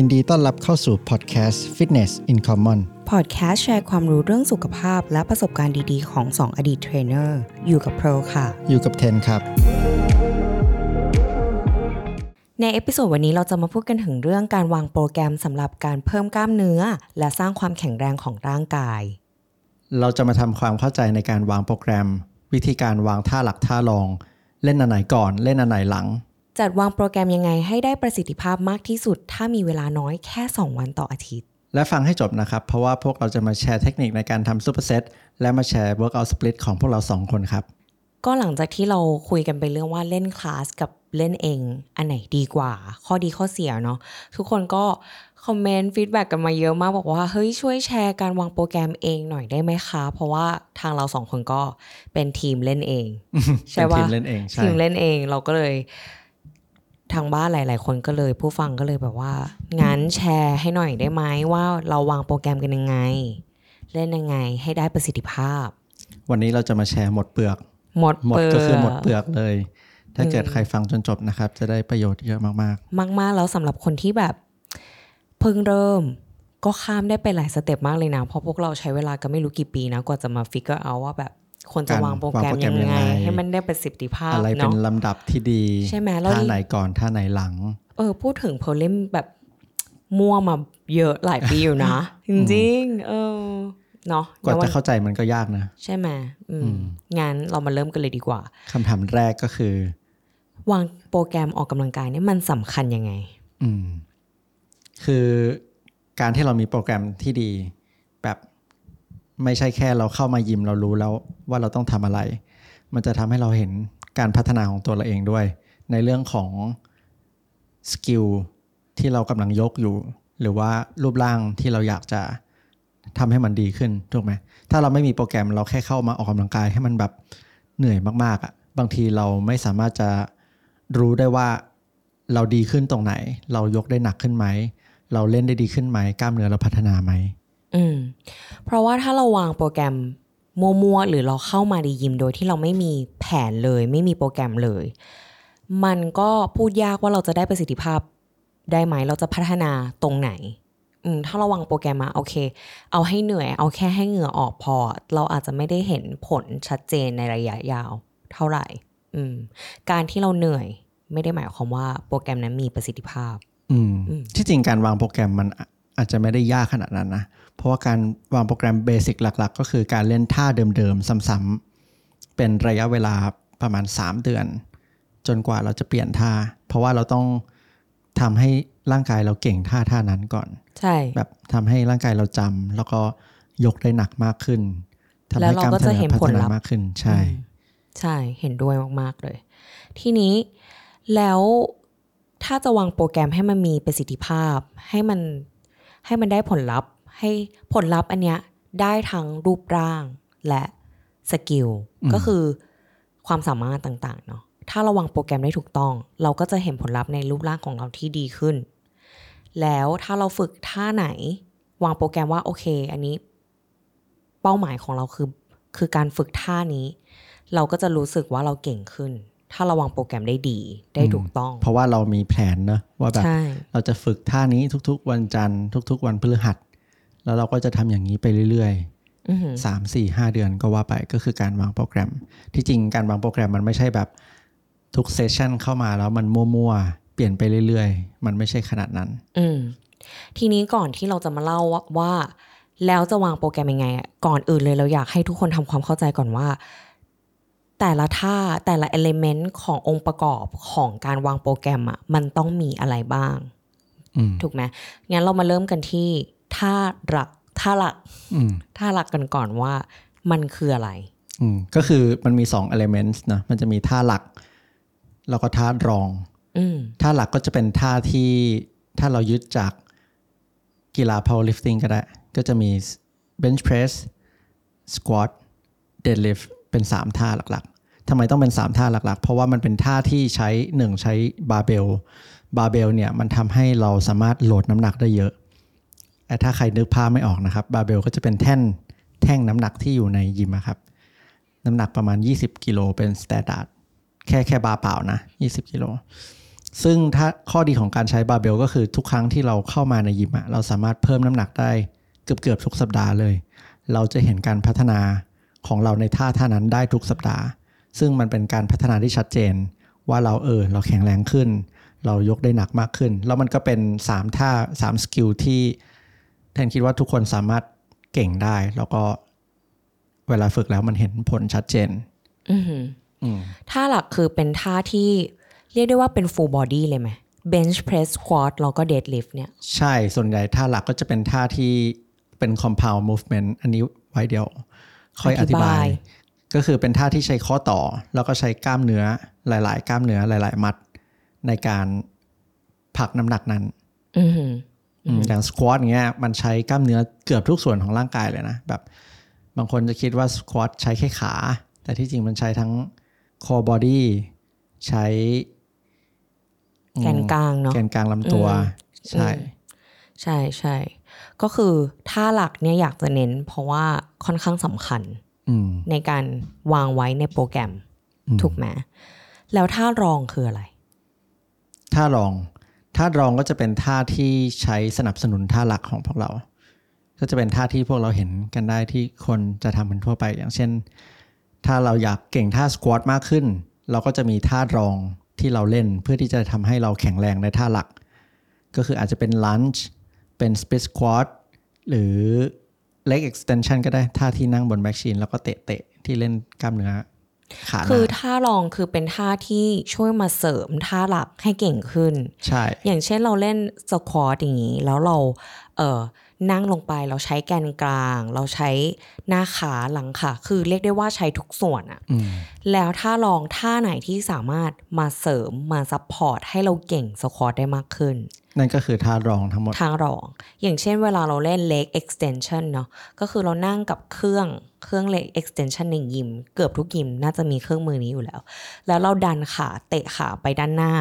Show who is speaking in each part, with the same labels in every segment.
Speaker 1: ยินดีต้อนรับเข้าสู่พอดแคสต์ Fitness in Common
Speaker 2: พอดแคสต์แชร์ความรู้เรื่องสุขภาพและประสบการณ์ดีๆ ของ 2 อดีตเทรนเนอร์ อยู่กับโปรค่ะ
Speaker 1: อยู่กับเทนครับ
Speaker 2: ใน episode วันนี้เราจะมาพูดกันถึงเรื่องการวางโปรแกรมสำหรับการเพิ่มกล้ามเนื้อ และสร้างความแข็งแรงของร่างกาย
Speaker 1: เราจะมาทำความเข้าใจในการวางโปรแกรม วิธีการวางท่าหลักท่ารอง เล่นอันไหนก่อน เล่นอันไหนหลัง
Speaker 2: จัดวางโปรแกรมยังไงให้ได้ประสิทธิภาพมากที่สุด ถ้ามีเวลาน้อยแค่ 2 วันต่ออาทิตย์
Speaker 1: และฟังให้จบนะครับ เพราะว่าพวกเราจะมาแชร์เทคนิคในการทำ superset และมาแชร์ Workout Split ของพวกเราสองคนครับ
Speaker 2: ก็หลังจากที่เราคุยกันไปเรื่องว่าเล่นคลาสกับเล่นเอง อันไหนดีกว่า ข้อดีข้อเสียเนาะทุกคนก็คอมเมนต์ฟีดแบ็กกันมาเยอะมาก บอกว่า เฮ้ย ช่วยแชร์การวางโปรแกรมเองหน่อยได้ไหมคะ เพราะว่าทางเราสองคนก็เป็นทีมเล่นเอง ใช่
Speaker 1: เป็น
Speaker 2: ว่า
Speaker 1: ทีมเล่นเองใช่
Speaker 2: ทีมเล่นเองเราก็เลย ทางบ้านหลาย ๆ คนก็เลย ผู้ฟังก็เลยแบบว่า งั้นแชร์ให้หน่อยได้ไหมว่าเราวางโปรแกรมกันยังไง เล่นยังไงให้ได้ประสิทธิภาพ
Speaker 1: วันนี้เราจะมาแชร์หมดเปลือก
Speaker 2: หมด
Speaker 1: หมด
Speaker 2: เปลือก
Speaker 1: ก็คือหมดเปลือกเลย ถ้าเกิดใครฟังจนจบนะครับ จะได้ประโยชน์เยอะมาก
Speaker 2: มาก ๆ แล้วสำหรับคนที่แบบเพิ่งเริ่มก็ข้ามได้ไปหลายสเต็ปมากเลยนะ เพราะพวกเราใช้เวลาก็ไม่รู้กี่ปีนะ กว่าจะมา figure out ว่าแบบ ควรจะวางโปรแกรมยังไง ให้มันได้ประสิทธิภา
Speaker 1: ๆ
Speaker 2: พ
Speaker 1: อะไรเป็น
Speaker 2: เนาะ
Speaker 1: ลำดับที่ดี
Speaker 2: ใช่ไหมแล้ว
Speaker 1: ท่าไหนก่อนท่าไหนหลัง
Speaker 2: เออ พูดถึงเพอเล่มแบบมั่วมาเยอะหลายปีอยู่นะ จริงๆเออเนาะ
Speaker 1: กว่า
Speaker 2: แล้ว
Speaker 1: จะเข้าใจมันก็ยากนะ
Speaker 2: ใช่ไหมอืมงั้นเรามาเริ่มกันเลยดีกว่า
Speaker 1: คำถามแรกก็คือ
Speaker 2: วางโปรแกรมออกกำลังกายเนี่ยมันสำคัญยังไง
Speaker 1: อืม คือการที่เรามีโปรแกรมที่ดี แบบ ไม่ใช่แค่เราเข้ามายิมเรารู้แล้วว่าเราต้องทำอะไร มันจะทำให้เราเห็นการพัฒนาของตัวเราเองด้วย ในเรื่องของสกิลที่เรากำลังยกอยู่ หรือว่ารูปร่างที่เราอยากจะทำให้มันดีขึ้นถูกไหมถ้าเราไม่มีโปรแกรมเราแค่เข้ามาออกกำลังกายให้มันแบบเหนื่อยมากๆอะ่ะบางทีเราไม่สามารถจะรู้ได้ว่าเราดีขึ้นตรงไหน เรายกได้หนักขึ้นไหม เราเล่นได้ดีขึ้นไหม กล้ามเนื้อเราพัฒนาไหม
Speaker 2: อืม เพราะว่าถ้าเราวางโปรแกรมมัวๆหรือเราเข้ามาในยิมโดยที่เราไม่มีแผนเลย ไม่มีโปรแกรมเลย มันก็พูดยากว่าเราจะได้ประสิทธิภาพได้ไหมเราจะพัฒนาตรงไหนอืมถ้าเราวางโปรแกรมมาโอเค เอาให้เหนื่อย เอาแค่ให้เหงื่อออกพอ เราอาจจะไม่ได้เห็นผลชัดเจนในระยะยาว เท่าไหร่อืมการที่เราเหนื่อยไม่ได้หมายความว่าโปรแกรมนั้นมีประสิทธิภาพ
Speaker 1: อืมที่จริงการวางโปรแกรมมันอะอาจจะไม่ได้ยากขนาดนั้นนะ เพราะว่าการวางโปรแกรมเบสิกหลัก ๆ ก็คือการเล่นท่าเดิมๆ ซ้ำๆ เป็นระยะเวลาประมาณ 3 เดือน จนกว่าเราจะเปลี่ยนท่า เพราะว่าเราต้องทำให้ร่างกายเราเก่งท่าท่านั้นก่อน
Speaker 2: ใช่
Speaker 1: แบบทำให้ร่างกายเราจำแล้วก็ยกได้หนักมากขึ้นทำ
Speaker 2: แล้ว
Speaker 1: ให้
Speaker 2: เรา
Speaker 1: กล้าม
Speaker 2: ก็
Speaker 1: เนื้
Speaker 2: จะ
Speaker 1: อ
Speaker 2: เห็น
Speaker 1: พั
Speaker 2: ผ
Speaker 1: ฒ
Speaker 2: ล
Speaker 1: นา
Speaker 2: ลัพธ์
Speaker 1: มากขึ้น ใช่
Speaker 2: ใช่ เห็นด้วยมากๆเลย ทีนี้แล้วถ้าจะวางโปรแกรมให้มันมีประสิทธิภาพ ให้มันให้มันได้ผลลัพธ์ ให้ผลลัพธ์อันเนี้ยได้ทั้งรูปร่างและสกิลก็คือความสามารถต่างๆเนาะถ้าเราวางโปรแกรมได้ถูกต้อง เราก็จะเห็นผลลัพธ์ในรูปร่างของเราที่ดีขึ้น แล้วถ้าเราฝึกท่าไหน วางโปรแกรมว่าโอเค อันนี้ เป้าหมายของเราคือคือการฝึกท่านี้ เราก็จะรู้สึกว่าเราเก่งขึ้น ถ้าเราวางโปรแกรมได้ดีได้ถูกต้อง
Speaker 1: เพราะว่าเรามีแผนเนอะว่าแบบ
Speaker 2: ใช่
Speaker 1: เราจะฝึกท่านี้ทุกๆ วันจันทร์ทุก ๆ วันพฤหัส แล้วเราก็จะทำอย่างนี้ไปเรื่อย
Speaker 2: อือหือ
Speaker 1: ๆสามสี่ห้าเดือนก็ว่าไปก็คือการวางโปรแกรม ที่จริงการวางโปรแกรมมันไม่ใช่แบบทุกเซสชันเข้ามาแล้วมันมั่วๆ เปลี่ยนไปเรื่อยๆ มันไม่ใช่ขนาดนั้น
Speaker 2: อืมทีนี้ก่อนที่เราจะมาเล่าว่าว่า แล้วจะวางโปรแกรมยังไงอะก่อนอื่นเลยเราอยากให้ทุกคนทำความเข้าใจก่อนว่า แต่ละท่าแต่ละเอลิเมนต์ขององค์ประกอบของการวางโปรแกรมอะมันต้องมีอะไรบ้าง
Speaker 1: อืม
Speaker 2: ถูกไหมงั้นเรามาเริ่มกันที่ ท่าหลักท่าหลัก
Speaker 1: อืม
Speaker 2: ท่าหลักกันก่อนว่ามันคืออะไร
Speaker 1: อืมก็คือมันมี2 elements นะมันจะมีท่าหลัก แล้วก็ท่ารอง
Speaker 2: อืม
Speaker 1: ท่าหลักก็จะเป็นท่าที่ถ้าเรายึดจากกีฬา powerlifting ก็ได้ ก็จะมี bench press squat deadlift เป็น 3 ท่าหลักๆทำไมต้องเป็น 3 ท่าหลักๆ เพราะว่ามันเป็นท่าที่ใช้ 1 ใช้ barbell barbell เนี่ยมันทำให้เราสามารถ load น้ำหนักได้เยอะแต่ ถ้าใครนึกภาพไม่ออกนะครับบาเบลก็จะเป็นแท่นแท่งน้ำหนักที่อยู่ในยิมครับ น้ำหนักประมาณ 20 กิโลเป็น standard แค่แค่บาร์เปล่านะ 20 กิโล ซึ่งถ้าข้อดีของการใช้บาเบลก็คือทุกครั้งที่เราเข้ามาในยิมเราสามารถเพิ่มน้ำหนักได้เกือบเกือบทุกสัปดาห์เลย เราจะเห็นการพัฒนาของเราในท่าท่านั้นได้ทุกสัปดาห์ ซึ่งมันเป็นการพัฒนาที่ชัดเจน ว่าเราเออเราแข็งแรงขึ้น เรายกได้หนักมากขึ้น แล้วมันก็เป็น 3 ท่า 3 skill ที่ แทนคิดว่าทุกคนสามารถเก่งได้ แล้วก็เวลาฝึกแล้วมันเห็นผลชัดเจน
Speaker 2: อือหือ
Speaker 1: อืม
Speaker 2: ท่าหลักคือเป็นท่าที่เรียกได้ว่าเป็น full body เลยไหม bench press squat แล้วก็ deadlift เนี่ย
Speaker 1: ใช่ ส่วนใหญ่ท่าหลักก็จะเป็นท่าที่เป็น compound movement อันนี้ไว้เดียว ค่อยอธิบา
Speaker 2: อธิบายย
Speaker 1: ก็คือเป็นท่าที่ใช้ข้อต่อ แล้วก็ใช้กล้ามเนื้อหลาย ๆ กล้ามเนื้อหลาย ๆ มัดในการผลักน้ำหนักนั้น
Speaker 2: อือหือ
Speaker 1: อืมอย่างสควอตเงี้ยมันใช้กล้ามเนื้อเกือบทุกส่วนของร่างกายเลยนะแบบบางคนจะคิดว่าสควอตใช้แค่ขา แต่ที่จริงมันใช้ทั้ง core body ใช้
Speaker 2: แกนกลางเนาะ
Speaker 1: แกนกลางลำตัว ใช่
Speaker 2: ใช่ใช่ก็คือท่าหลักเนี่ยอยากจะเน้น เพราะว่าค่อนข้างสำคัญ
Speaker 1: อืม
Speaker 2: ในการวางไว้ในโปรแกรม ถูกไหมแล้วท่ารองคืออะไร
Speaker 1: ท่ารอง ท่ารองก็จะเป็นท่าที่ใช้สนับสนุนท่าหลักของพวกเรา ก็จะเป็นท่าที่พวกเราเห็นกันได้ที่คนจะทำกันทั่วไป อย่างเช่น ถ้าเราอยากเก่งท่า squat มากขึ้น เราก็จะมีท่ารองที่เราเล่นเพื่อที่จะทำให้เราแข็งแรงในท่าหลัก ก็คืออาจจะเป็น lunge เป็น split squat หรือ leg extension ก็ได้ท่าที่นั่งบน machine แล้วก็เตะๆที่เล่นกล้ามเนื้อ
Speaker 2: คือ
Speaker 1: น้า
Speaker 2: ท่ารองคือเป็นท่าที่ช่วยมาเสริมท่าหลักให้เก่งขึ้น
Speaker 1: ใช่
Speaker 2: อย่างเช่นเราเล่น squat อย่างนี้ แล้วเรา เออ นั่งลงไปเราใช้แกนกลาง เราใช้หน้าขาหลังขาคือเรียกได้ว่าใช้ทุกส่วนอะ
Speaker 1: อืม
Speaker 2: แล้วถ้าลองท่าไหนที่สามารถมาเสริมมา support ให้เราเก่ง squat ได้มากขึ้น
Speaker 1: นั่นก็คือท่ารองทั้งหมด
Speaker 2: ทางรอง อย่างเช่นเวลาเราเล่น leg extension เนาะก็คือเรานั่งกับเครื่องเครื่อง leg extension ในยิม เกือบทุกยิมน่าจะมีเครื่องมือนี้อยู่แล้ว แล้วเราดันขาเตะขาไปด้านหน้า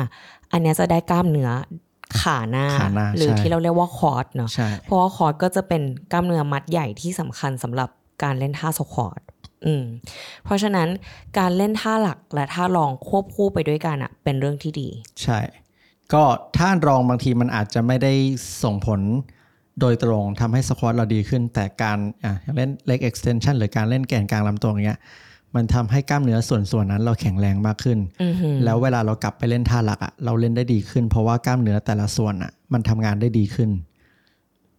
Speaker 2: อันเนี้ยจะได้กล้ามเนื้อ ขาหน้า
Speaker 1: ขาหน้า
Speaker 2: หรือ
Speaker 1: ใช่
Speaker 2: ที่เราเรียกว่าคอร์ดเนาะ
Speaker 1: ใช่
Speaker 2: เพราะว่าคอร์ดก็จะเป็นกล้ามเนื้อมัดใหญ่ที่สำคัญสำหรับการเล่นท่าสควอตอืมเพราะฉะนั้นการเล่นท่าหลักและท่ารองควบคู่ไปด้วยกันอะเป็นเรื่องที่ดี
Speaker 1: ใช่ ก็ท่ารองบางทีมันอาจจะไม่ได้ส่งผลโดยตรงทำให้สควอตเราดีขึ้น แต่การอะอย่างเล่น leg extension หรือการเล่นแกนกลางลำตัวอย่างเงี้ย มันทำให้กล้ามเนื้อส่วนส่วนนั้นเราแข็งแรงมากขึ้น
Speaker 2: อือหือ
Speaker 1: แล้วเวลาเรากลับไปเล่นท่าหลักอะเราเล่นได้ดีขึ้น เพราะว่ากล้ามเนื้อแต่ละส่วนอะ มันทำงานได้ดีขึ้น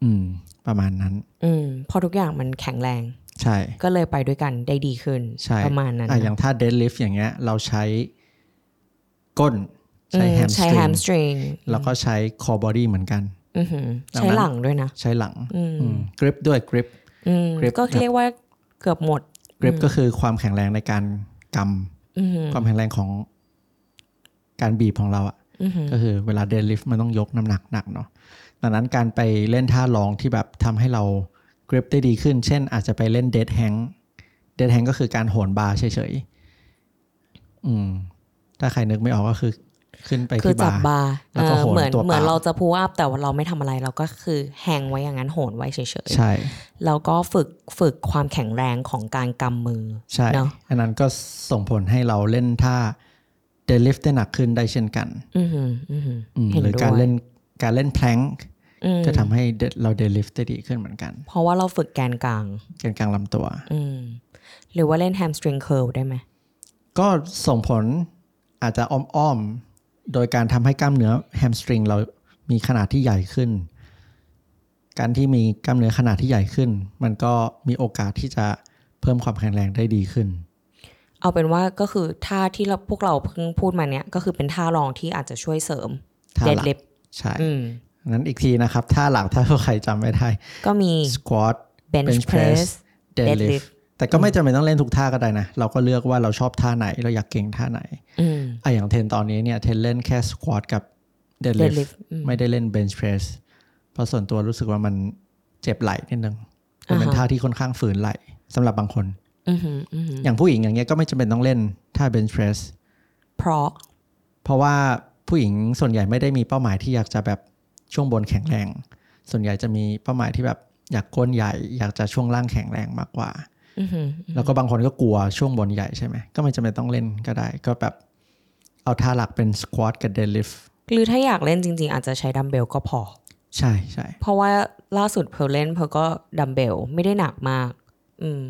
Speaker 1: อืม ประมาณนั้น
Speaker 2: อืมพอทุกอย่างมันแข็งแรง
Speaker 1: ใช่
Speaker 2: ก็เลยไปด้วยกันได้ดีขึ้น
Speaker 1: ใช่
Speaker 2: ประมาณนั้น
Speaker 1: อะ
Speaker 2: นะ
Speaker 1: อย่างท่า deadlift อย่างเงี้ย เราใช้ก้น ใช้
Speaker 2: อืม
Speaker 1: แฮมส
Speaker 2: ใช้
Speaker 1: ตริ
Speaker 2: แฮ
Speaker 1: ง
Speaker 2: มสตริง
Speaker 1: แล้วก็ใช้ core body เหมือนกัน
Speaker 2: อือหือ
Speaker 1: ดังนั้น
Speaker 2: ใช้หลังด้วยนะ
Speaker 1: ใช้หลัง
Speaker 2: อืม
Speaker 1: กริปด้วยกริป
Speaker 2: อืม
Speaker 1: grip
Speaker 2: ก็เรียกว่าเกือบหมด
Speaker 1: กริปก็คือความแข็งแรงในการก
Speaker 2: อือหือำ
Speaker 1: ความแข็งแรงของการบีบของเราอะ
Speaker 2: อือหือ
Speaker 1: ก็คือเวลาเดนลิฟต์มันต้องยกน้ำหนักหนักเนาะดังนั้นการไปเล่นท่ารองที่แบบทำให้เรากริปได้ดีขึ้น เช่น อาจจะไปเล่นเดดแฮงdead hang ก็คือการโหนบาร์เฉยๆอืมถ้าใครนึกไม่ออกก็คือ ขึ้นไป
Speaker 2: คือ
Speaker 1: ที่
Speaker 2: จั
Speaker 1: บา
Speaker 2: บ
Speaker 1: ร์
Speaker 2: บาร์
Speaker 1: แล้วก็
Speaker 2: เออ
Speaker 1: โหน
Speaker 2: เหมือน
Speaker 1: ตัวเปล่า
Speaker 2: เหมือนเราจะพูอัพแต่ว่าเราไม่ทำอะไรเราก็คือ hang ไว้อย่างนั้นโหนไว้เฉย
Speaker 1: ใช่
Speaker 2: ๆแล้วก็ฝึกฝึกความแข็งแรงของการกำมือ
Speaker 1: ใช่
Speaker 2: เนาะ
Speaker 1: อันนั้นก็ส่งผลให้เราเล่นท่า deadlift ได้หนักขึ้นได้เช่นกัน
Speaker 2: อือหืออือหือ
Speaker 1: อืม
Speaker 2: เห็น
Speaker 1: หรือ
Speaker 2: ด้วย
Speaker 1: การเล่นการเล่น plank
Speaker 2: อืม
Speaker 1: จะทำให้เรา deadlift ได้ดีขึ้นเหมือนกัน
Speaker 2: เพราะว่าเราฝึกแกนกลาง
Speaker 1: แกนกลางลำตัว
Speaker 2: อืมหรือว่าเล่นแฮมสตริงเคิลได้ไหม
Speaker 1: ก็ส่งผลอาจจะอ้อมๆ โดยการทำให้กล้ามเนื้อแฮมสตริงเรามีขนาดที่ใหญ่ขึ้น การที่มีกล้ามเนื้อขนาดที่ใหญ่ขึ้น มันก็มีโอกาสที่จะเพิ่มความแข็งแรงได้ดีขึ้น
Speaker 2: เอาเป็นว่าก็คือท่าที่เราพวกเราเพิ่งพูดมาเนี้ยก็คือเป็นท่ารองที่อาจจะช่วยเสริม
Speaker 1: ท่า
Speaker 2: เด
Speaker 1: ห
Speaker 2: ด
Speaker 1: ลัก
Speaker 2: ลิฟ
Speaker 1: ใช่
Speaker 2: อืม
Speaker 1: นั้นอีกทีนะครับท่าหลักถ้าใครจำไม่ได้
Speaker 2: ก็มี
Speaker 1: squat
Speaker 2: bench
Speaker 1: bench
Speaker 2: press
Speaker 1: press deadlift
Speaker 2: deadlift
Speaker 1: แต่ก็ไม่จำเป็นต้องเล่นทุกท่าก็ได้นะ เราก็เลือกว่าเราชอบท่าไหน เราอยากเก่งท่าไหน
Speaker 2: อืม
Speaker 1: อะอย่างเทนตอนนี้เนี่ยเทนเล่นแค่ squat กับ deadlift
Speaker 2: deadlift อืม
Speaker 1: ไม่ได้เล่น bench press เพราะส่วนตัวรู้สึกว่ามันเจ็บไหล่นิดนึงมันเป็น
Speaker 2: อ่าฮะ
Speaker 1: ท่าที่ค่อนข้างฝืนไหล่สำหรับบางคน
Speaker 2: อือหืออือหือ
Speaker 1: อย่างผู้หญิงอย่างเงี้ยก็ไม่จำเป็นต้องเล่นท่า bench press
Speaker 2: เพราะ
Speaker 1: เพราะว่าผู้หญิงส่วนใหญ่ไม่ได้มีเป้าหมายที่อยากจะแบบช่วงบนแข็งแรง ส่วนใหญ่จะมีเป้าหมายที่แบบอยากก้นใหญ่ อยากจะช่วงล่างแข็งแรงมากกว่า
Speaker 2: อือหือ
Speaker 1: แล้วก็บางคนก็กลัวช่วงบนใหญ่ใช่ไหมก็ไม่จำเป็นต้องเล่นก็ได้ ก็แบบ เอาท่าหลักเป็น squat กับ deadlift
Speaker 2: หรือถ้าอยากเล่นจริง ๆ อาจจะใช้ดัมเบลก็พอ
Speaker 1: ใช่ใช่
Speaker 2: เพราะว่าล่าสุดเพลเล่นเพลก็ดัมเบลไม่ได้หนักมาก อืม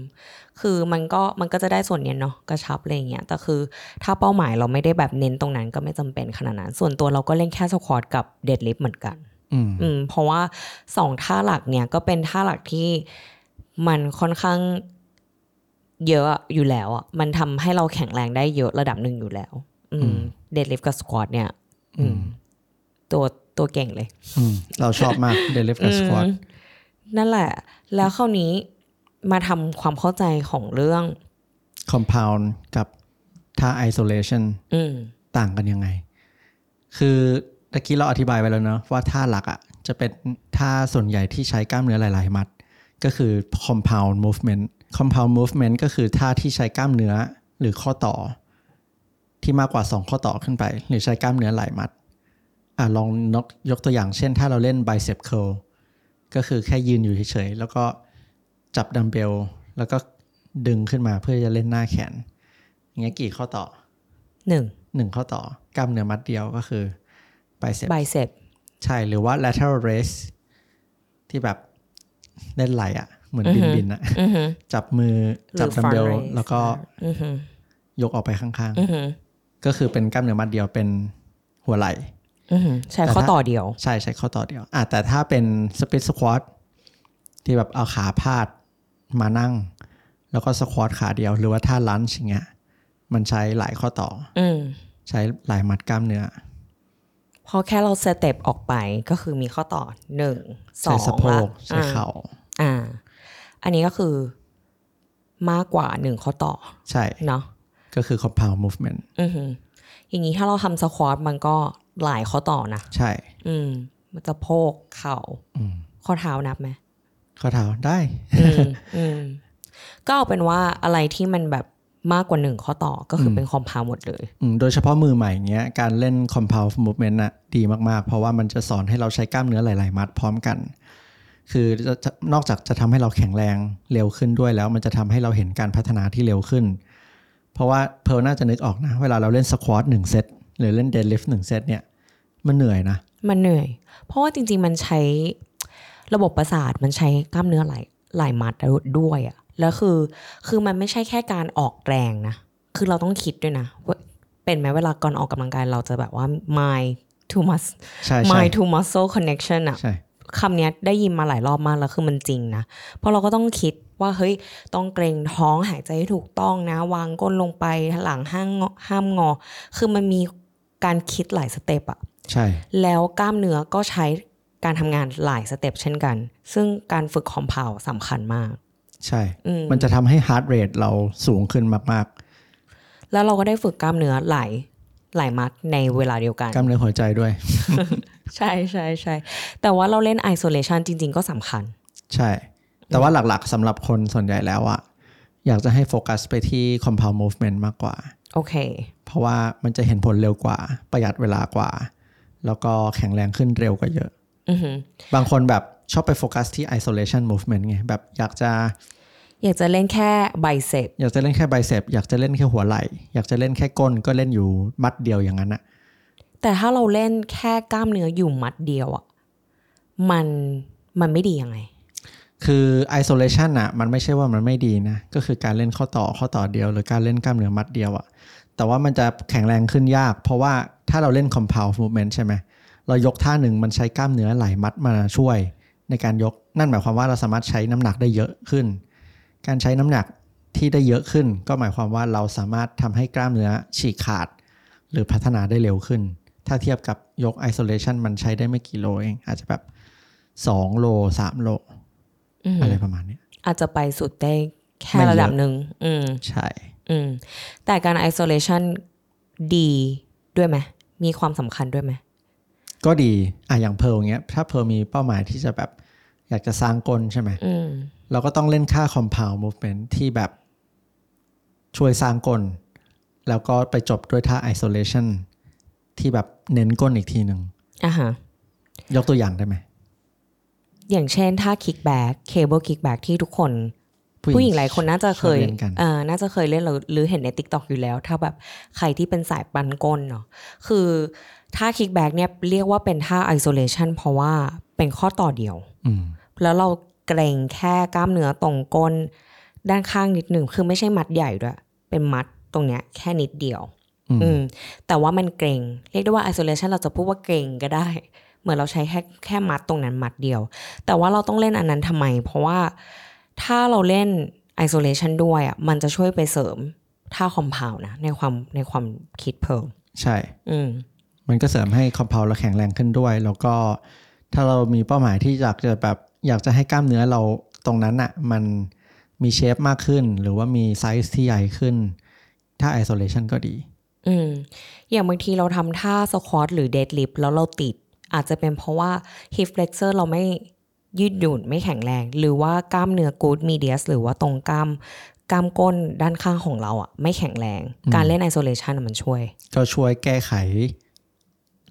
Speaker 2: คือมันก็มันก็จะได้ส่วนเนี้ยเนาะกระชับอะไรเงี้ยแต่คือถ้าเป้าหมายเราไม่ได้แบบเน้นตรงนั้นก็ไม่จำเป็นขนาดนั้น ส่วนตัวเราก็เล่นแค่สควอตกับเดดลิฟเหมือนกัน
Speaker 1: อืม
Speaker 2: อืมเพราะว่าสองท่าหลักเนี่ยก็เป็นท่าหลักที่มันค่อนข้างเยอะอยู่แล้วอะมันทำให้เราแข็งแรงได้เยอะระดับหนึ่งอยู่แล้วอืม เดดลิฟกับสควอตเนี่ยอืมตัวตัวเก่งเลย
Speaker 1: อืมเราชอบมากเดลิฟกับสควอต
Speaker 2: อืมนั่นแหละ แล้วคราวนี้มาทำความเข้าใจของเรื่อง
Speaker 1: คอมเพลกับท่าไอโซเลชัน
Speaker 2: อืม
Speaker 1: ต่างกันยังไง คือตะกี้เราอธิบายไปแล้วเนอะว่าท่าหลักอะ่ะ จะเป็นท่าส่วนใหญ่ที่ใช้กล้ามเนื้อหลาย ๆ มัด ก็คือ compound movement compound movement ก็คือท่าที่ใช้กล้ามเนื้อหรือข้อต่อ ที่มากกว่า 2 ข้อต่อขึ้นไป หรือใช้กล้ามเนื้อหลายมัดอะลองนกยกตัวอย่างเช่น ถ้าเราเล่น bicep curl ก็คือแค่ยืนอยู่เฉยๆ แล้วก็จับดัมเบล แล้วก็ดึงขึ้นมาเพื่อจะเล่นหน้าแขน อย่างเงี้ยกี่ข้อต่อ
Speaker 2: หนึ่ง
Speaker 1: หนึ่งข้อต่อกล้ามเนื้อมัดเดียวก็คือ bicep
Speaker 2: ไบเซป
Speaker 1: ใช่หรือว่า lateral raise ที่แบบเล่นไหลอะ่ะ เหมือนบินบินๆอะ
Speaker 2: อือหือ
Speaker 1: จับมือ
Speaker 2: หรือ
Speaker 1: จับดัมเบล
Speaker 2: front raise
Speaker 1: แล้วก็
Speaker 2: อือหือย
Speaker 1: กออกไปข้าง
Speaker 2: อือหือ
Speaker 1: ๆ ก็คือเป็นกล้ามเนื้อมัดเดียวเป็นหัวไหล่
Speaker 2: อือหือใช้
Speaker 1: แต่
Speaker 2: ข้อ
Speaker 1: ถ้า
Speaker 2: ต่อเดียว
Speaker 1: ใช่ใช้ข้อต่อเดียวอะแต่ถ้าเป็น split squat ที่แบบเอาขาพาดมานั่ง แล้วก็ squat ขาเดียว หรือว่าท่า lunge อย่างเงี้ยมันใช้หลายข้อต่อ
Speaker 2: อืม
Speaker 1: ใช้หลายมัดกล้ามเนื้อ
Speaker 2: พอแค่เรา step ออกไปก็คือมีข้อต่อหนึ่งส
Speaker 1: ใช้สะโพก
Speaker 2: ละ
Speaker 1: ใช้เข่า
Speaker 2: อ่า อันนี้ก็คือมากกว่าหนึ่งข้อต่อ
Speaker 1: ใช่
Speaker 2: เนาะ
Speaker 1: ก็คือ compound movement
Speaker 2: อือหืออย่างนี้ถ้าเราทำสควอตมันก็หลายข้อต่อนะ
Speaker 1: ใช่
Speaker 2: อืม มันจะโพกเข่า
Speaker 1: อืม
Speaker 2: ข้อเท้านับไหม
Speaker 1: ข้อเท้าได้
Speaker 2: อืมอืมก็เอาเป็นว่าอะไรที่มันแบบมากกว่าหนึ่งข้อต่อก็คือเป็นคอมเพลหมดเลย
Speaker 1: อืมโดยเฉพาะมือใหม่เงี้ยการเล่น compound movement น่ะดีมากๆ เพราะว่ามันจะสอนให้เราใช้กล้ามเนื้อหลาย ๆ มัดพร้อมกัน คือจะจะนอกจากจะทำให้เราแข็งแรงเร็วขึ้นด้วยแล้ว มันจะทำให้เราเห็นการพัฒนาที่เร็วขึ้น เพราะว่าเพร์ลน่าจะนึกออกนะ เวลาเราเล่นสควอตหนึ่งเซตหรือเล่นเดดลิฟต์หนึ่งเซตเนี่ย มันเหนื่อยนะ
Speaker 2: มันเหนื่อย เพราะว่าจริง ๆ มันใช้ระบบประสาทมันใช้กล้ามเนื้อหลายหลายมัดด้วยอะแล้วคือคือมันไม่ใช่แค่การออกแรงนะ คือเราต้องคิดด้วยนะว่าเป็นไหมเวลาก่อนออกกำลังกายเราจะแบบว่า mind to muscle
Speaker 1: ใช่ใช่
Speaker 2: mind to muscle connection อะ
Speaker 1: ใช่
Speaker 2: คำเนี้ยได้ยินมาหลายรอบมากแล้วคือมันจริงนะ เพราะเราก็ต้องคิดว่าเฮ้ยต้องเกร็งท้องหายใจให้ถูกต้องนะ วางก้นลงไปหลังห้ามงอห้ามงอ คือมันมีการคิดหลาย step อะ
Speaker 1: ใช่
Speaker 2: แล้วกล้ามเนื้อก็ใช้การทำงานหลาย step เช่นกัน ซึ่งการฝึก compound สำคัญมาก
Speaker 1: ใช่
Speaker 2: อืม
Speaker 1: มันจะทำให้ heart rate เราสูงขึ้นมาก
Speaker 2: แล้วเราก็ได้ฝึกกล้ามเนื้อหลายหลายมัดในเวลาเดียวกัน
Speaker 1: ๆกล้ามเนื้อหัวใจด้วย
Speaker 2: ใช่ใช่ใช่แต่ว่าเราเล่น isolation จริง ๆ ก็สำคัญ
Speaker 1: ใช่ แต่ว่าหลักๆสำหรับคนส่วนใหญ่แล้วอะอยากจะให้โฟกัสไปที่ compound movement มากกว่า
Speaker 2: โอเค
Speaker 1: เพราะว่ามันจะเห็นผลเร็วกว่า ประหยัดเวลากว่า แล้วก็แข็งแรงขึ้นเร็วกว่าเยอะ
Speaker 2: อือหือ
Speaker 1: บางคนแบบชอบไปโฟกัสที่ isolation movement ไง แบบอยากจะ
Speaker 2: อยากจะเล่นแค่ไบเซป
Speaker 1: อยากจะเล่นแค่ไบเซปอยากจะเล่นแค่หัวไหล่ อยากจะเล่นแค่ก้นก็เล่นอยู่มัดเดียวอย่างนั้นอะ
Speaker 2: แต่ถ้าเราเล่นแค่กล้ามเนื้ออยู่มัดเดียวอะมันมันไม่ดียังไง
Speaker 1: คือ isolation อะมันไม่ใช่ว่ามันไม่ดีนะ ก็คือการเล่นข้อต่อข้อต่อเดียว หรือการเล่นกล้ามเนื้อมัดเดียวอะแต่ว่ามันจะแข็งแรงขึ้นยาก เพราะว่าถ้าเราเล่น compound movement ใช่ไหมเรายกท่าหนึ่งมันใช้กล้ามเนื้อหลายมัดมาช่วย ในการยกนั่นหมายความว่าเราสามารถใช้น้ำหนักได้เยอะขึ้น การใช้น้ำหนักที่ได้เยอะขึ้น ก็หมายความว่าเราสามารถทำให้กล้ามเนื้อฉีกขาด หรือพัฒนาได้เร็วขึ้น ถ้าเทียบกับยก isolation มันใช้ได้ไม่กี่โลเอง อาจจะแบบ2โล3โล
Speaker 2: อืม
Speaker 1: อะไรประมาณเนี้ย
Speaker 2: อาจจะไปสุดได้แค่
Speaker 1: ไม่เยอะ
Speaker 2: ระดับหนึ่งอืม
Speaker 1: ใช่
Speaker 2: อืมแต่การ isolation ดีด้วยไหมมีความสำคัญด้วยไหม
Speaker 1: ก็ดีอะอย่างเพร์ลเงี้ย ถ้าเพร์ลมีเป้าหมายที่จะแบบ อยากจะสร้างกลใช่ไหม
Speaker 2: อืม
Speaker 1: เราก็ต้องเล่นค่า compound movement ที่แบบช่วยสร้างกล แล้วก็ไปจบด้วยท่า isolation ที่แบบ เน้นก้นอีกทีหนึ่ง
Speaker 2: อะฮะ
Speaker 1: ยกตัวอย่างได้ไหม
Speaker 2: อย่างเช่นถ้า kickback cable kickback ที่ทุกคน ผู้หญิงหลายคนน่าจะเคย
Speaker 1: ชอบล่นกัน
Speaker 2: เอ่อน่าจะเคยเล่นหรือหรือเห็นใน t ิ k t o k อยู่แล้ว ถ้าแบบใครที่เป็นสายปันก้นเนาะคือท่า kickback เนี่ยเรียกว่าเป็นท่า isolation เพราะว่าเป็นข้อต่อเดียว
Speaker 1: อืม
Speaker 2: แล้วเราเกรงแค่กล้ามเนื้อตรงก้น ด้านข้างนิดหนึ่งคือไม่ใช่มัดใหญ่ด้วย เป็นมัดตรงเนี้ยแค่นิดเดียว
Speaker 1: อืม
Speaker 2: อืมแต่ว่ามันเกรงเรียกได้ว่า isolation เราจะพูดว่าเกรงก็ได้ เหมือนเราใช้แค่แค่มัดตรงนั้นมัดเดียว แต่ว่าเราต้องเล่นอันนั้นทำไม เพราะว่าถ้าเราเล่น isolation ด้วยอะมันจะช่วยไปเสริมท่า compound นะในความในความคิดเพิ่ม
Speaker 1: ใช่
Speaker 2: อืม
Speaker 1: มันก็เสริมให้ compound เราแข็งแรงขึ้นด้วย แล้วก็ถ้าเรามีเป้าหมายที่อยากจะแบบอยากจะให้กล้ามเนื้อเราตรงนั้นอะมันมี shape มากขึ้น หรือว่ามีไซส์ที่ใหญ่ขึ้น ถ้า isolation ก็ดี
Speaker 2: อืม อย่างบางทีเราทำท่า squat หรือ deadlift แล้วเราติด อาจจะเป็นเพราะว่า hip flexor เราไม่ยืดหยุ่นไม่แข็งแรง หรือว่ากล้ามเนื้อ good medius หรือว่าตรงกล้ามกล้ามก้นด้านข้างของเราอะ ไม่แข็งแรง การเล่น isolation อะมันช่วย
Speaker 1: ก็ช่วยแก้ไข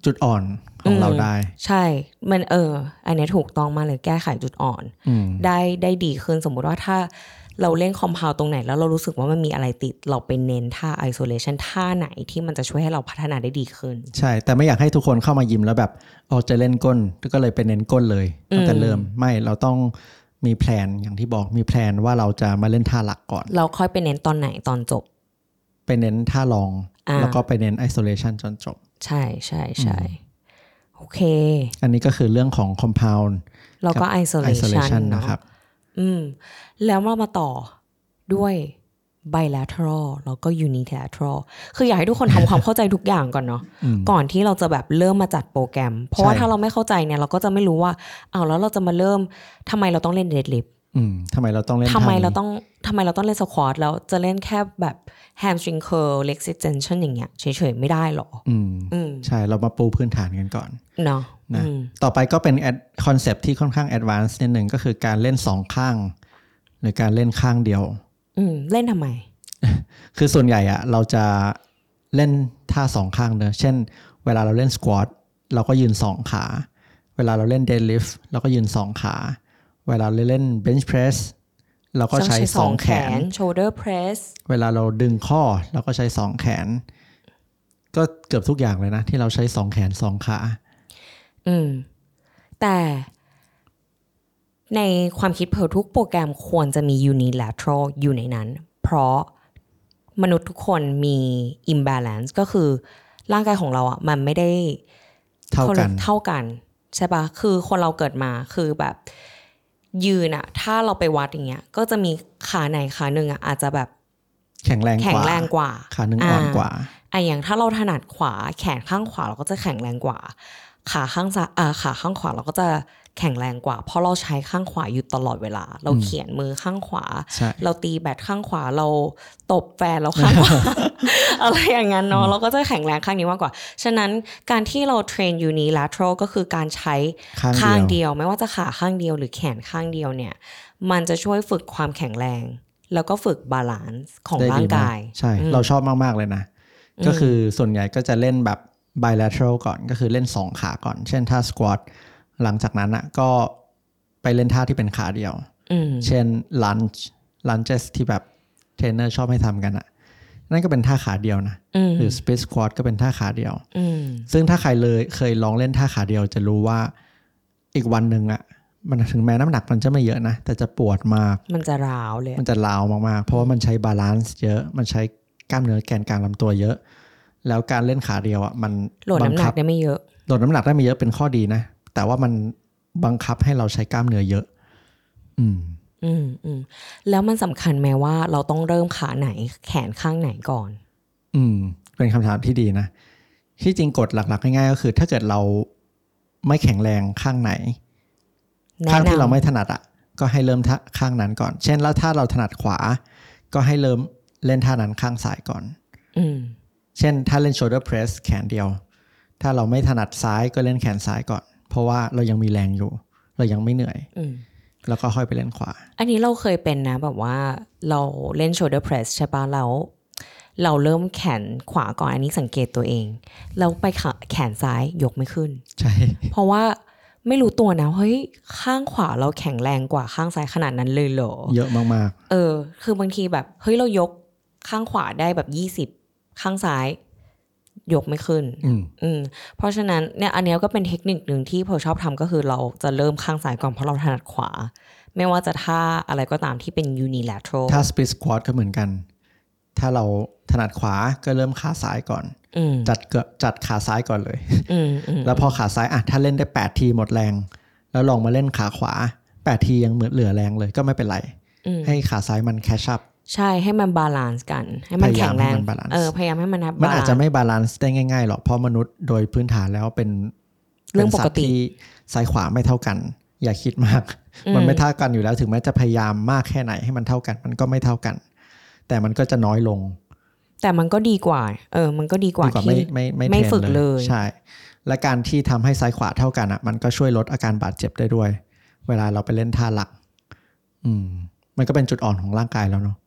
Speaker 1: จุดอ่อนของเราได้
Speaker 2: ใช่ มันเออ อันเนี้ยถูกต้องมากเลยแก้ไขจุดอ่อน
Speaker 1: อืม
Speaker 2: ได้ได้ดีขึ้นสมมุติว่าถ้า เราเล่นคอมเพลตรงไหน แล้วเรารู้สึกว่ามันมีอะไรติด เราไปเน้นท่า isolation ท่าไหนที่มันจะช่วยให้เราพัฒนาได้ดีขึ้น
Speaker 1: ใช่ แต่ไม่อยากให้ทุกคนเข้ามายิมแล้วแบบอ๋อจะเล่นก้นก็เลยไปเน้นก้นเลยตั้งแต่เริ่มไม่เราต้องมีแพลนอย่างที่บอกมีแพลนว่าเราจะมาเล่นท่าหลักก่อน
Speaker 2: เราค่อยไปเน้นตอนไหนตอนจบ
Speaker 1: ไปเน้นท่ารอง
Speaker 2: อ่า
Speaker 1: แล้วก็ไปเน้น isolation จนจบ
Speaker 2: ใช่ใช่ใช่โอเค
Speaker 1: อันนี้ก็คือเรื่องของ compound
Speaker 2: แล้วก็
Speaker 1: กับ
Speaker 2: isolation,
Speaker 1: isolation
Speaker 2: เน
Speaker 1: นะ
Speaker 2: อะ
Speaker 1: ครับ
Speaker 2: อืม แล้วเรามาต่อด้วย bilateral แล้วก็ unilateral คืออยากให้ทุกคนทำความเข้าใจทุกอย่างก่อนเนาะ
Speaker 1: อืม
Speaker 2: ก่อนที่เราจะแบบเริ่มมาจัดโปรแกรม เพราะว่า
Speaker 1: ใช่
Speaker 2: ถ้าเราไม่เข้าใจเนี่ยเราก็จะไม่รู้ว่าอ้าวแล้วเราจะมาเริ่มทำไมเราต้องเล่น deadlift
Speaker 1: อืมทำไมเราต้องเล่น
Speaker 2: ทำไม
Speaker 1: ท่นี้
Speaker 2: เราต้องทำไมเราต้องเล่น squat แล้วจะเล่นแค่แบบ hamstring curl leg extension อย่างเงี้ยเฉยๆไม่ได้หรอ
Speaker 1: อืม
Speaker 2: อืม
Speaker 1: ใช่เรามาปูพื้นฐานกันก่อน
Speaker 2: เนาะ
Speaker 1: นะ
Speaker 2: อืม
Speaker 1: ต่อไปก็เป็น concept ที่ค่อนข้าง advance นิดหนึ่งก็คือการเล่นสองข้าง หรือการเล่นข้างเดียว
Speaker 2: อืมเล่นทำไม
Speaker 1: คือส่วนใหญ่อะเราจะเล่นท่าสองข้างเนอะเช่น เวลาเราเล่นสควอตเราก็ยืนสองขา เวลาเราเล่นเด d ลิฟเราก็ยืนสองขา เวลาเราเล่นเบนช์เพรสเราก็ใช้สองแขน
Speaker 2: shoulder press
Speaker 1: เวลาเราดึงข้อเราก็ใช้สองแขน ก็เกือบทุกอย่างเลยนะ ที่เราใช้สองแขนสองขา
Speaker 2: อืม แต่ในความคิดเพอทุกโปรแกรมควรจะมี unilateral อยู่ในนั้น เพราะมนุษย์ทุกคนมี imbalance ก็คือร่างกายของเราอะมันไม่ได้
Speaker 1: เท่ากัน
Speaker 2: เท่ากัน ใช่ปะคือคนเราเกิดมาคือแบบ ยืนอะถ้าเราไปวัดอย่างเงี้ย ก็จะมีขาไหนขาหนึ่งอะอาจจะแบบ
Speaker 1: แข็งแรงก
Speaker 2: แข็ง
Speaker 1: ว่า
Speaker 2: แรงกว่า
Speaker 1: ขาหนึ่งอ่อนกว่า
Speaker 2: อะอย่างถ้าเราถนัดขวา แขนข้างขวาเราก็จะแข็งแรงกว่า ขาข้างซ้ายอ่าขาข้างขวาเราก็จะแข็งแรงกว่า เพราะเราใช้ข้างขวาอยู่ตลอดเวลา เราเขียนมือข้างขวา
Speaker 1: ใช่
Speaker 2: เราตีแบตข้างขวาเราตบแฟนเราข้างขวาอะไรอย่างนั้นเนาะเราก็จะแข็งแรงข้างนี้มากกว่า ฉะนั้นการที่เรา train unilateral ก็คือการใช้
Speaker 1: ข้าง
Speaker 2: ข้าง
Speaker 1: เดียว
Speaker 2: เดียว ไม่ว่าจะขาข้างเดียวหรือแขนข้างเดียวเนี่ย มันจะช่วยฝึกความแข็งแรง แล้วก็ฝึก balance ของร่างกายได้ดี
Speaker 1: ใช่ เราชอบมากๆเลยนะ ก็คือส่วนใหญ่ก็จะเล่นแบบ bilateral ก่อนก็คือเล่นสองขาก่อน เช่นท่า squat หลังจากนั้นอะก็ไปเล่นท่าที่เป็นขาเดียว
Speaker 2: อืม
Speaker 1: เช่น lunge lunges ที่แบบเทรนเนอร์ชอบให้ทำกันอะนั่นก็เป็นท่าขาเดียวนะ
Speaker 2: อืม
Speaker 1: หรือ split squat ก็เป็นท่าขาเดียว
Speaker 2: อืม
Speaker 1: ซึ่งถ้าใครเลยเคยลองเล่นท่าขาเดียวจะรู้ว่าอีกวันหนึ่งอะมันถึงแม้น้ำหนักมันจะไม่เยอะนะ แต่จะปวดมาก
Speaker 2: มันจะร้าวเลย
Speaker 1: มันจะร้าวมากๆ เพราะว่ามันใช้ balance เยอะ มันใช้กล้ามเนื้อแกนกลางลำตัวเยอะ แล้วการเล่นขาเดียวอะมัน
Speaker 2: load น้ำหนั
Speaker 1: บั
Speaker 2: ก
Speaker 1: งคับ
Speaker 2: ได้ไม่เยอะ
Speaker 1: load น้ำหนักได้ไม่เยอะเป็นข้อดีนะ แต่ว่ามันบังคับให้เราใช้กล้ามเนื้อเยอะ อืม
Speaker 2: อืมอืมแล้วมันสำคัญไหมว่าเราต้องเริ่มขาไหนแขนข้างไหนก่อน
Speaker 1: อืม เป็นคำถามที่ดีนะ ที่จริงกฎหลัก ๆ ง่ายๆก็คือ ถ้าเกิดเราไม่แข็งแรงข้างไหน
Speaker 2: แนะ
Speaker 1: ข้างที่
Speaker 2: นำ
Speaker 1: เราไม่ถนัดอะ ก็ให้เริ่มท่าข้างนั้นก่อน เช่น แล้วถ้าเราถนัดขวา ก็ให้เริ่มเล่นท่านั้นข้างซ้ายก่อน
Speaker 2: อืม
Speaker 1: เช่นถ้าเล่น shoulder press แขนเดียว ถ้าเราไม่ถนัดซ้ายก็เล่นแขนซ้ายก่อน เพราะว่าเรายังมีแรงอยู่ เรายังไม่เหนื่อย
Speaker 2: อืม
Speaker 1: แล้วก็ค่อยไปเล่นขวา
Speaker 2: อันนี้เราเคยเป็นนะแบบว่าเราเล่น shoulder press ใช่ปะแล้วเราเริ่มแขนขวาก่อนอันนี้สังเกตตัวเองแล้วไปขาแขนซ้ายยกไม่ขึ้น
Speaker 1: ใช่
Speaker 2: เพราะว่าไม่รู้ตัวนะเฮ้ยข้างขวาเราแข็งแรงกว่าข้างซ้ายขนาดนั้นเลยเหรอ
Speaker 1: เยอะมาก
Speaker 2: เออ คือบางทีแบบ เฮ้ยเรายกข้างขวาได้แบบยี่สิบ ข้างซ้ายยกไม่ขึ้น
Speaker 1: อืม
Speaker 2: อืม เพราะฉะนั้นเนี่ยอันเนี้ยก็เป็นเทคนิคหนึ่งที่เพอชอบทำก็คือเราจะเริ่มข้างซ้ายก่อนเพราะเราถนัดขวา ไม่ว่าจะท่าอะไรก็ตามที่เป็น unilateral
Speaker 1: ถ้า split squat ก็เหมือนกัน ถ้าเราถนัดขวาก็เริ่มขาซ้ายก่อน
Speaker 2: อืม
Speaker 1: จัดเกจัดขาซ้ายก่อนเลย
Speaker 2: อืมอืม
Speaker 1: แล้วพอขาซ้ายอะถ้าเล่นได้ 8 ทีหมดแรง แล้วลองมาเล่นขาขวา 8 ทียังเหมือนเหลือแรงเลยก็ไม่เป็นไร ให้ขาซ้ายมัน catch up
Speaker 2: ใช่ให้มัน balance กัน ให้มัน
Speaker 1: พยายาม
Speaker 2: งแรง
Speaker 1: ให้มัน balance
Speaker 2: เออพยายามให้มัน
Speaker 1: มันอาจจะ
Speaker 2: balance
Speaker 1: ไม่ balance ได้ง่ายๆหรอกเพราะมนุษย์โดยพื้นฐานแล้วเป็น
Speaker 2: เรื่อง
Speaker 1: นสัต
Speaker 2: ปกติ
Speaker 1: ที่ซ้ายขวาไม่เท่ากัน อย่าคิดมาก มันไม่เท่ากันอยู่แล้ว ถึงแม้จะพยายามมากแค่ไหนให้มันเท่ากัน มันก็ไม่เท่ากัน แต่มันก็จะน้อยลง
Speaker 2: แต่มันก็ดีกว่า เออ มันก็ดีกว่า
Speaker 1: ดีกว่า
Speaker 2: ที่
Speaker 1: ไม่ไม่ไม่
Speaker 2: ไม่
Speaker 1: เทรน
Speaker 2: ฝึกเลย
Speaker 1: ใช่ และการที่ทำให้ซ้ายขวาเท่ากันอะ มันก็ช่วยลดอาการบาดเจ็บได้ด้วย เวลาเราไปเล่นท่าหลัก อืม มันก็เป็นจุดอ่อนของร่างกายแล้วเนาะ
Speaker 2: อือหืออือหือ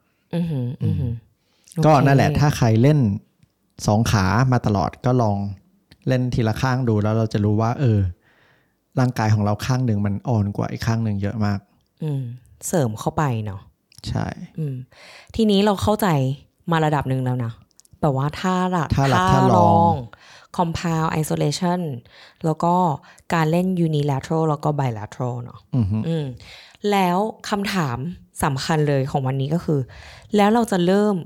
Speaker 1: ก็
Speaker 2: โอเค
Speaker 1: นั่นแหละ ถ้าใครเล่นสองขามาตลอดก็ลองเล่นทีละข้างดูแล้วเราจะรู้ว่า เออ ร่างกายของเราข้างหนึ่งมันอ่อนกว่าอีกข้างหนึ่งเยอะมาก
Speaker 2: อืม เสริมเข้าไปเนาะ
Speaker 1: ใช่
Speaker 2: อืม ทีนี้เราเข้าใจมาระดับหนึ่งแล้วนะแบบว่าท่าหลัก
Speaker 1: ท่าหลักท่ารอง
Speaker 2: compound isolation แล้วก็การเล่น unilateral แล้วก็ bilateral เนาะ
Speaker 1: อือฮึ
Speaker 2: อืมแล้วคำถามสำคัญเลยของวันนี้ก็คือ แล้วเราจะเริ่ม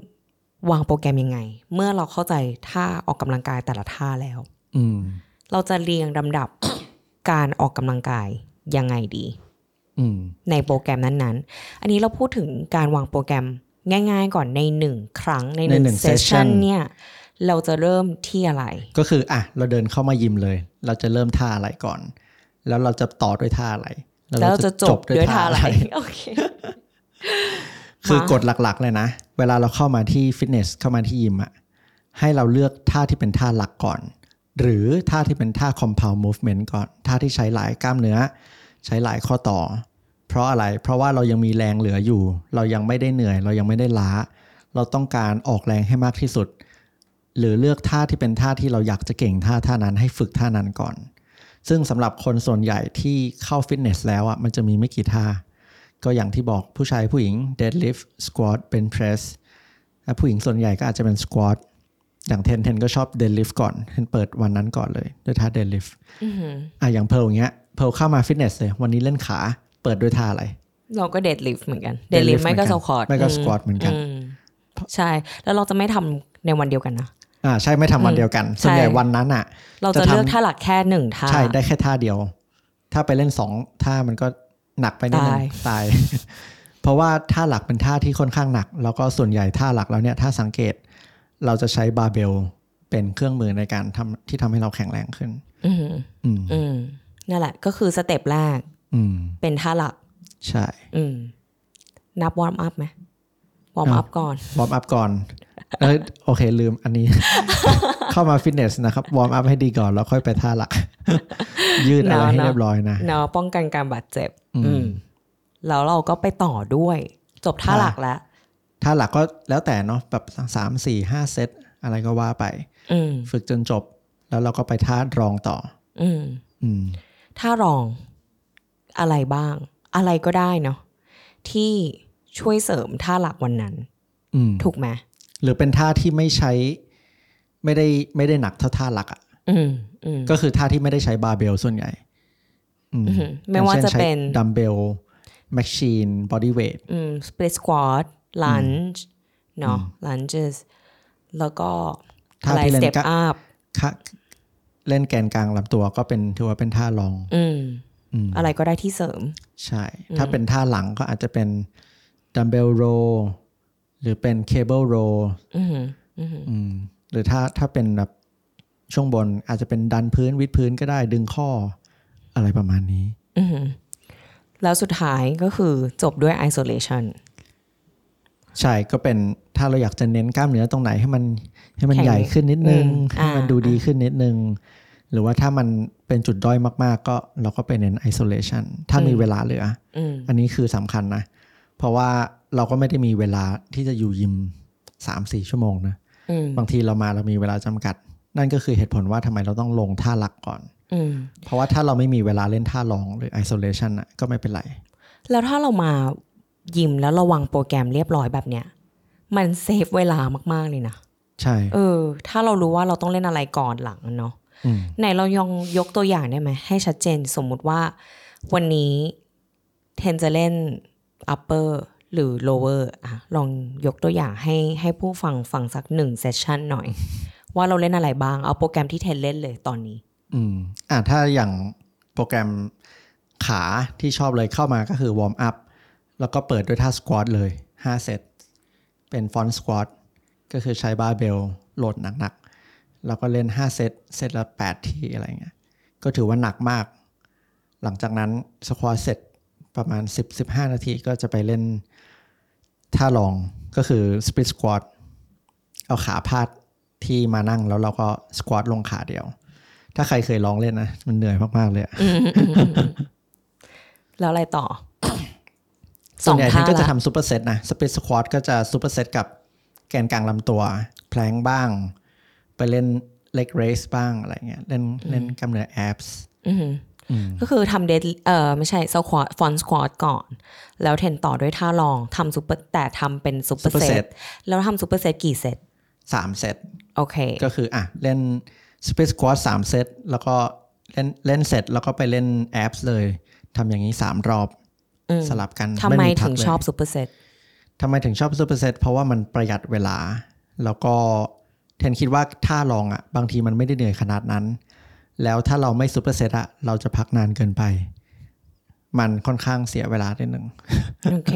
Speaker 2: วางโปรแกรมยังไง เมื่อเราเข้าใจท่าออกกำลังกายแต่ละท่าแล้ว
Speaker 1: อืม
Speaker 2: เราจะเรียงลำดับการออกกำลังกายยังไงดี
Speaker 1: อืม
Speaker 2: ในโปรแกรมนั้นๆ อันนี้เราพูดถึงการวางโปรแกรมง่ายๆก่อนในหนึ่งครั้งในหนึ่
Speaker 1: ใน
Speaker 2: ง
Speaker 1: หนึ่ง
Speaker 2: เซสชัน
Speaker 1: session
Speaker 2: เนี่ย เราจะเริ่มที่อะไร
Speaker 1: ก็คืออะเราเดินเข้ามายิมเลย เราจะเริ่มท่าอะไรก่อน แล้วเราจะต่อด้วยท่าอะไร
Speaker 2: แล้วเราจะจบด้วยท่าอะไรโอเค
Speaker 1: คือกฎหลักๆ เลยนะ เวลาเราเข้ามาที่ฟิตเนสเข้ามาที่ยิมอะให้เราเลือกท่าที่เป็นท่าหลักก่อน หรือท่าที่เป็นท่า compound movement ก่อน ท่าที่ใช้หลายกล้ามเนื้อ ใช้หลายข้อต่อ เพราะอะไร เพราะว่าเรายังมีแรงเหลืออยู่ เรายังไม่ได้เหนื่อย เรายังไม่ได้ล้า เราต้องการออกแรงให้มากที่สุด หรือเลือกท่าที่เป็นท่าที่เราอยากจะเก่งท่าท่านั้นให้ฝึกท่านั้นก่อน ซึ่งสำหรับคนส่วนใหญ่ที่เข้าฟิตเนสแล้วอะมันจะมีไม่กี่ท่า ก็อย่างที่บอกผู้ชายผู้หญิง deadlift squat bench press และผู้หญิงส่วนใหญ่ก็อาจจะเป็น squat อย่างเทนเทนก็ชอบ deadlift ก่อนเทนเปิดวันนั้นก่อนเลยด้วยท่า deadlift อะอย่างเพลอย่างเงี้ยเพลเข้ามาฟิตเนสเลยวันนี้เล่นขาเปิดด้วยท่าอะไร
Speaker 2: เราก็ deadlift เหมือนกัน
Speaker 1: deadlift
Speaker 2: ไม่ก็ squat
Speaker 1: เหมือนกันไม่ก็ squat เหมือนกัน
Speaker 2: ใช่ แล้วเราจะไม่ทำในวันเดียวกันนะ
Speaker 1: อ่าใช่ไม่ทำวันเดียวกันส่วนใหญ่วันนั้นอะ
Speaker 2: เราจะ
Speaker 1: จะทำ
Speaker 2: เลือกท่าหลักแค่หนึ่งท่า
Speaker 1: ใช่ได้แค่ท่าเดียว ถ้าไปเล่นสองท่ามันก็หนักไปนิดนึง
Speaker 2: ตาย
Speaker 1: ตาย เพราะว่าท่าหลักเป็นท่าที่ค่อนข้างหนัก แล้วก็ส่วนใหญ่ท่าหลักแล้วเนี่ยถ้าสังเกต เราจะใช้บาร์เบลเป็นเครื่องมือในการทำที่ทำให้เราแข็งแรงขึ้น
Speaker 2: อืม
Speaker 1: อืม
Speaker 2: อืมนั่นแหละ ก็คือ step แรก
Speaker 1: อืม
Speaker 2: เป็นท่าหลัก
Speaker 1: ใช่
Speaker 2: อืม นับ warm up ไหม warm up ก่อน
Speaker 1: warm up ก่อน เออโอเคลืมอันนี้ เข้ามาฟิตเนสนะครับ warm up ให้ดีก่อนแล้วค่อยไปท่าหลัก ยืดอะไรให้
Speaker 2: เนอะ
Speaker 1: เรียบร้อยนะ
Speaker 2: เนาะป้องกันการบาดเจ็บ
Speaker 1: อืม
Speaker 2: อืมแล้วเราก็ไปต่อด้วย จบท่า
Speaker 1: ค่ะ
Speaker 2: หลักแล้ว
Speaker 1: ท่าหลักก็แล้วแต่เนาะแบบสามสี่ห้าเซตอะไรก็ว่าไป
Speaker 2: อืม
Speaker 1: ฝึกจนจบ แล้วเราก็ไปท่ารองต่อ
Speaker 2: อืม
Speaker 1: อืม
Speaker 2: ท่ารองอะไรบ้าง อะไรก็ได้เนาะที่ช่วยเสริมท่าหลักวันนั้น
Speaker 1: อืม
Speaker 2: ถูกไหม
Speaker 1: หรือเป็นท่าที่ไม่ใช้ไม่ได้ไม่ได้หนักเท่าท่าหลักอะ
Speaker 2: อืมอืม
Speaker 1: ก็คือท่าที่ไม่ได้ใช้บาร์เบลส่วนใหญ่อืม
Speaker 2: อืมไม่ว่าจะเป็น
Speaker 1: ดัมเบล machine bodyweightอื
Speaker 2: ม split squat lunge เนาะ lunges แล้วก็
Speaker 1: ท่า
Speaker 2: อะไร
Speaker 1: ที่เล่น
Speaker 2: step up
Speaker 1: คะเล่นแกนกลางลำตัวก็เป็นถือว่าเป็นท่ารอง
Speaker 2: อืม
Speaker 1: อืม
Speaker 2: อะไรก็ได้ที่เสริม
Speaker 1: ใช่ ถ้าเป็นท่าหลังก็อาจจะเป็น dumbbell row หรือเป็นเคเบิลโร
Speaker 2: อืมอืม
Speaker 1: อืมหรือถ้าถ้าเป็นแบบช่วงบนอาจจะเป็นดันพื้นวิดพื้นก็ได้ดึงข้ออะไรประมาณนี้
Speaker 2: อืมแล้วสุดท้ายก็คือจบด้วย isolation
Speaker 1: ใช่ก็เป็นถ้าเราอยากจะเน้นกล้ามเนื้อตรงไหนให้มันให้มัน
Speaker 2: แข็ง
Speaker 1: ใหญ่ขึ้นนิดนึง
Speaker 2: อืม
Speaker 1: ให้มัน
Speaker 2: อ่า
Speaker 1: ดูดีขึ้นนิดนึง หรือว่าถ้ามันเป็นจุดด้อยมาก ๆ ก็เราก็ไปเน้น isolation ถ้ามีเวลาเหลือ
Speaker 2: อืม
Speaker 1: อันนี้คือสำคัญนะเพ ราะว่าเราก็ไม่ได้มีเวลาที่จะอยู่ยิมสามสี่ชั่วโมงนะ
Speaker 2: อืม
Speaker 1: บางทีเรามาเรามีเวลาจำกัด นั่นก็คือเหตุผลว่าทำไมเราต้องลงท่าหลักก่อน
Speaker 2: อืม
Speaker 1: เพราะว่าถ้าเราไม่มีเวลาเล่นท่ารองหรือ isolation อะก็ไม่เป็นไร
Speaker 2: แล้วถ้าเรามายิมแล้วระวังโปรแกรมเรียบร้อยแบบเนี้ยมันเซฟเวลามากๆเลยนะ
Speaker 1: ใช่
Speaker 2: เออ ถ้าเรารู้ว่าเราต้องเล่นอะไรก่อนหลังเนาะ
Speaker 1: อืม
Speaker 2: ไหนเรายองยกตัวอย่างได้ไหมให้ชัดเจนสมมุติว่า วันนี้เทนจะเล่น upper หรือ lower อะลองยกตัวอย่างให้ให้ผู้ฟังฟังสักหนึ่ง session หน่อย ว่าเราเล่นอะไรบ้าง เอาโปรแกรมที่เทนเล่นเลยตอนนี้
Speaker 1: อืมอ่าถ้าอย่างโปรแกรมขาที่ชอบเลยเข้ามาก็คือ warm up แล้วก็เปิดด้วยท่า squat เลย 5 เซต เป็น front squat ก็คือใช้บาร์เบลload หนักๆ แล้วก็เล่น 5 เซต เซตละ 8 ทีอะไรเงี้ย ก็ถือว่าหนักมาก หลังจากนั้น squat เสร็จ ประมาณ 10-15 นาทีก็จะไปเล่นท่าลองก็คือสป i ตสควอตเอาขาพาดที่มานั่งแล้วเราก็สควอตลงขาเดียว ถ้าใครเคยลองเล่นนะ มันเหนื่อยมาก ๆ เลยอะ
Speaker 2: แล้วอะไรต่อ
Speaker 1: ส่วนใหญ่
Speaker 2: ส
Speaker 1: ท่า
Speaker 2: อง
Speaker 1: ก็
Speaker 2: ท่า
Speaker 1: จะ
Speaker 2: ละ
Speaker 1: ทำซูเปอร์เซตนะสป i ตสควอตก็จะซูเปอร์เซตกับแกนกลางลำตัว plank บ้าง ไปเล่น leg raise บ้างอะไรเงี้ย เล่นเล่นกล้ามเนื้อ abs อื
Speaker 2: อหือ ก็คือทำ dead เอ่อไม่ใช่ squat front squat ก่อน แล้วเทนต่อด้วยท่ารองทำซูเปอร์แต่ทำเป็น supersetแล้วทำ superset กี่เซต
Speaker 1: สามเซต
Speaker 2: โอเค
Speaker 1: ก็คืออะ เล่นสป i ตสควอตสามเซตแล้วก็เล่นเล่นเสร็จแล้วก็ไปเล่น abs เลยทำอย่างนี้สามรอบ
Speaker 2: อืม
Speaker 1: สลับกัน
Speaker 2: ทำไม
Speaker 1: พั
Speaker 2: ถึ
Speaker 1: ก
Speaker 2: ง
Speaker 1: เลย
Speaker 2: ชอบ superset
Speaker 1: ทำไมถึงชอบ superset เพราะว่ามันประหยัดเวลา แล้วก็เทนคิดว่าท่ารองอะ บางทีมันไม่ได้เหนื่อยขนาดนั้น แล้วถ้าเราไม่ superset อะเราจะพักนานเกินไป มันค่อนข้างเสียเวลานิดนึง
Speaker 2: โอเค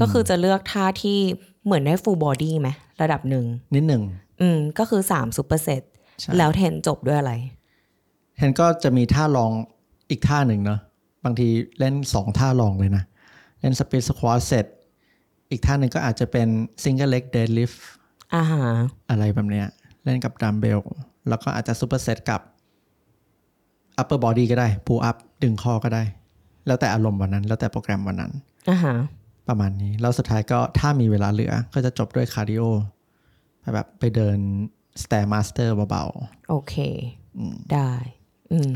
Speaker 2: ก็คือจะเลือกท่าที่เหมือนได้ full body ไหมระดับหนึ่ง
Speaker 1: นิดหนึ่ง
Speaker 2: อืมก็คือสาม superset
Speaker 1: ใช่
Speaker 2: แล้วเทนจบด้วยอะไร
Speaker 1: เทนก็จะมีท่ารองอีกท่าหนึ่งเนาะบางทีเล่นสองท่ารองเลยนะ เล่น split squat เสร็จ อีกท่าหนึ่งก็อาจจะเป็น single leg deadlift
Speaker 2: อ่าฮะ
Speaker 1: อะไรแบบเนี้ย เล่นกับดัมเบล แล้วก็อาจจะ superset กับ upper body ก็ได้ pull up ดึงข้อก็ได้ แล้วแต่อารมณ์วันนั้น แล้วแต่โปรแกรมวันนั้น
Speaker 2: อ่าฮะ
Speaker 1: ประมาณนี้ แล้วสุดท้ายก็ถ้ามีเวลาเหลือก็จะจบด้วย cardioแบบไปเดิน stair master เบา
Speaker 2: โอเค ได้อืม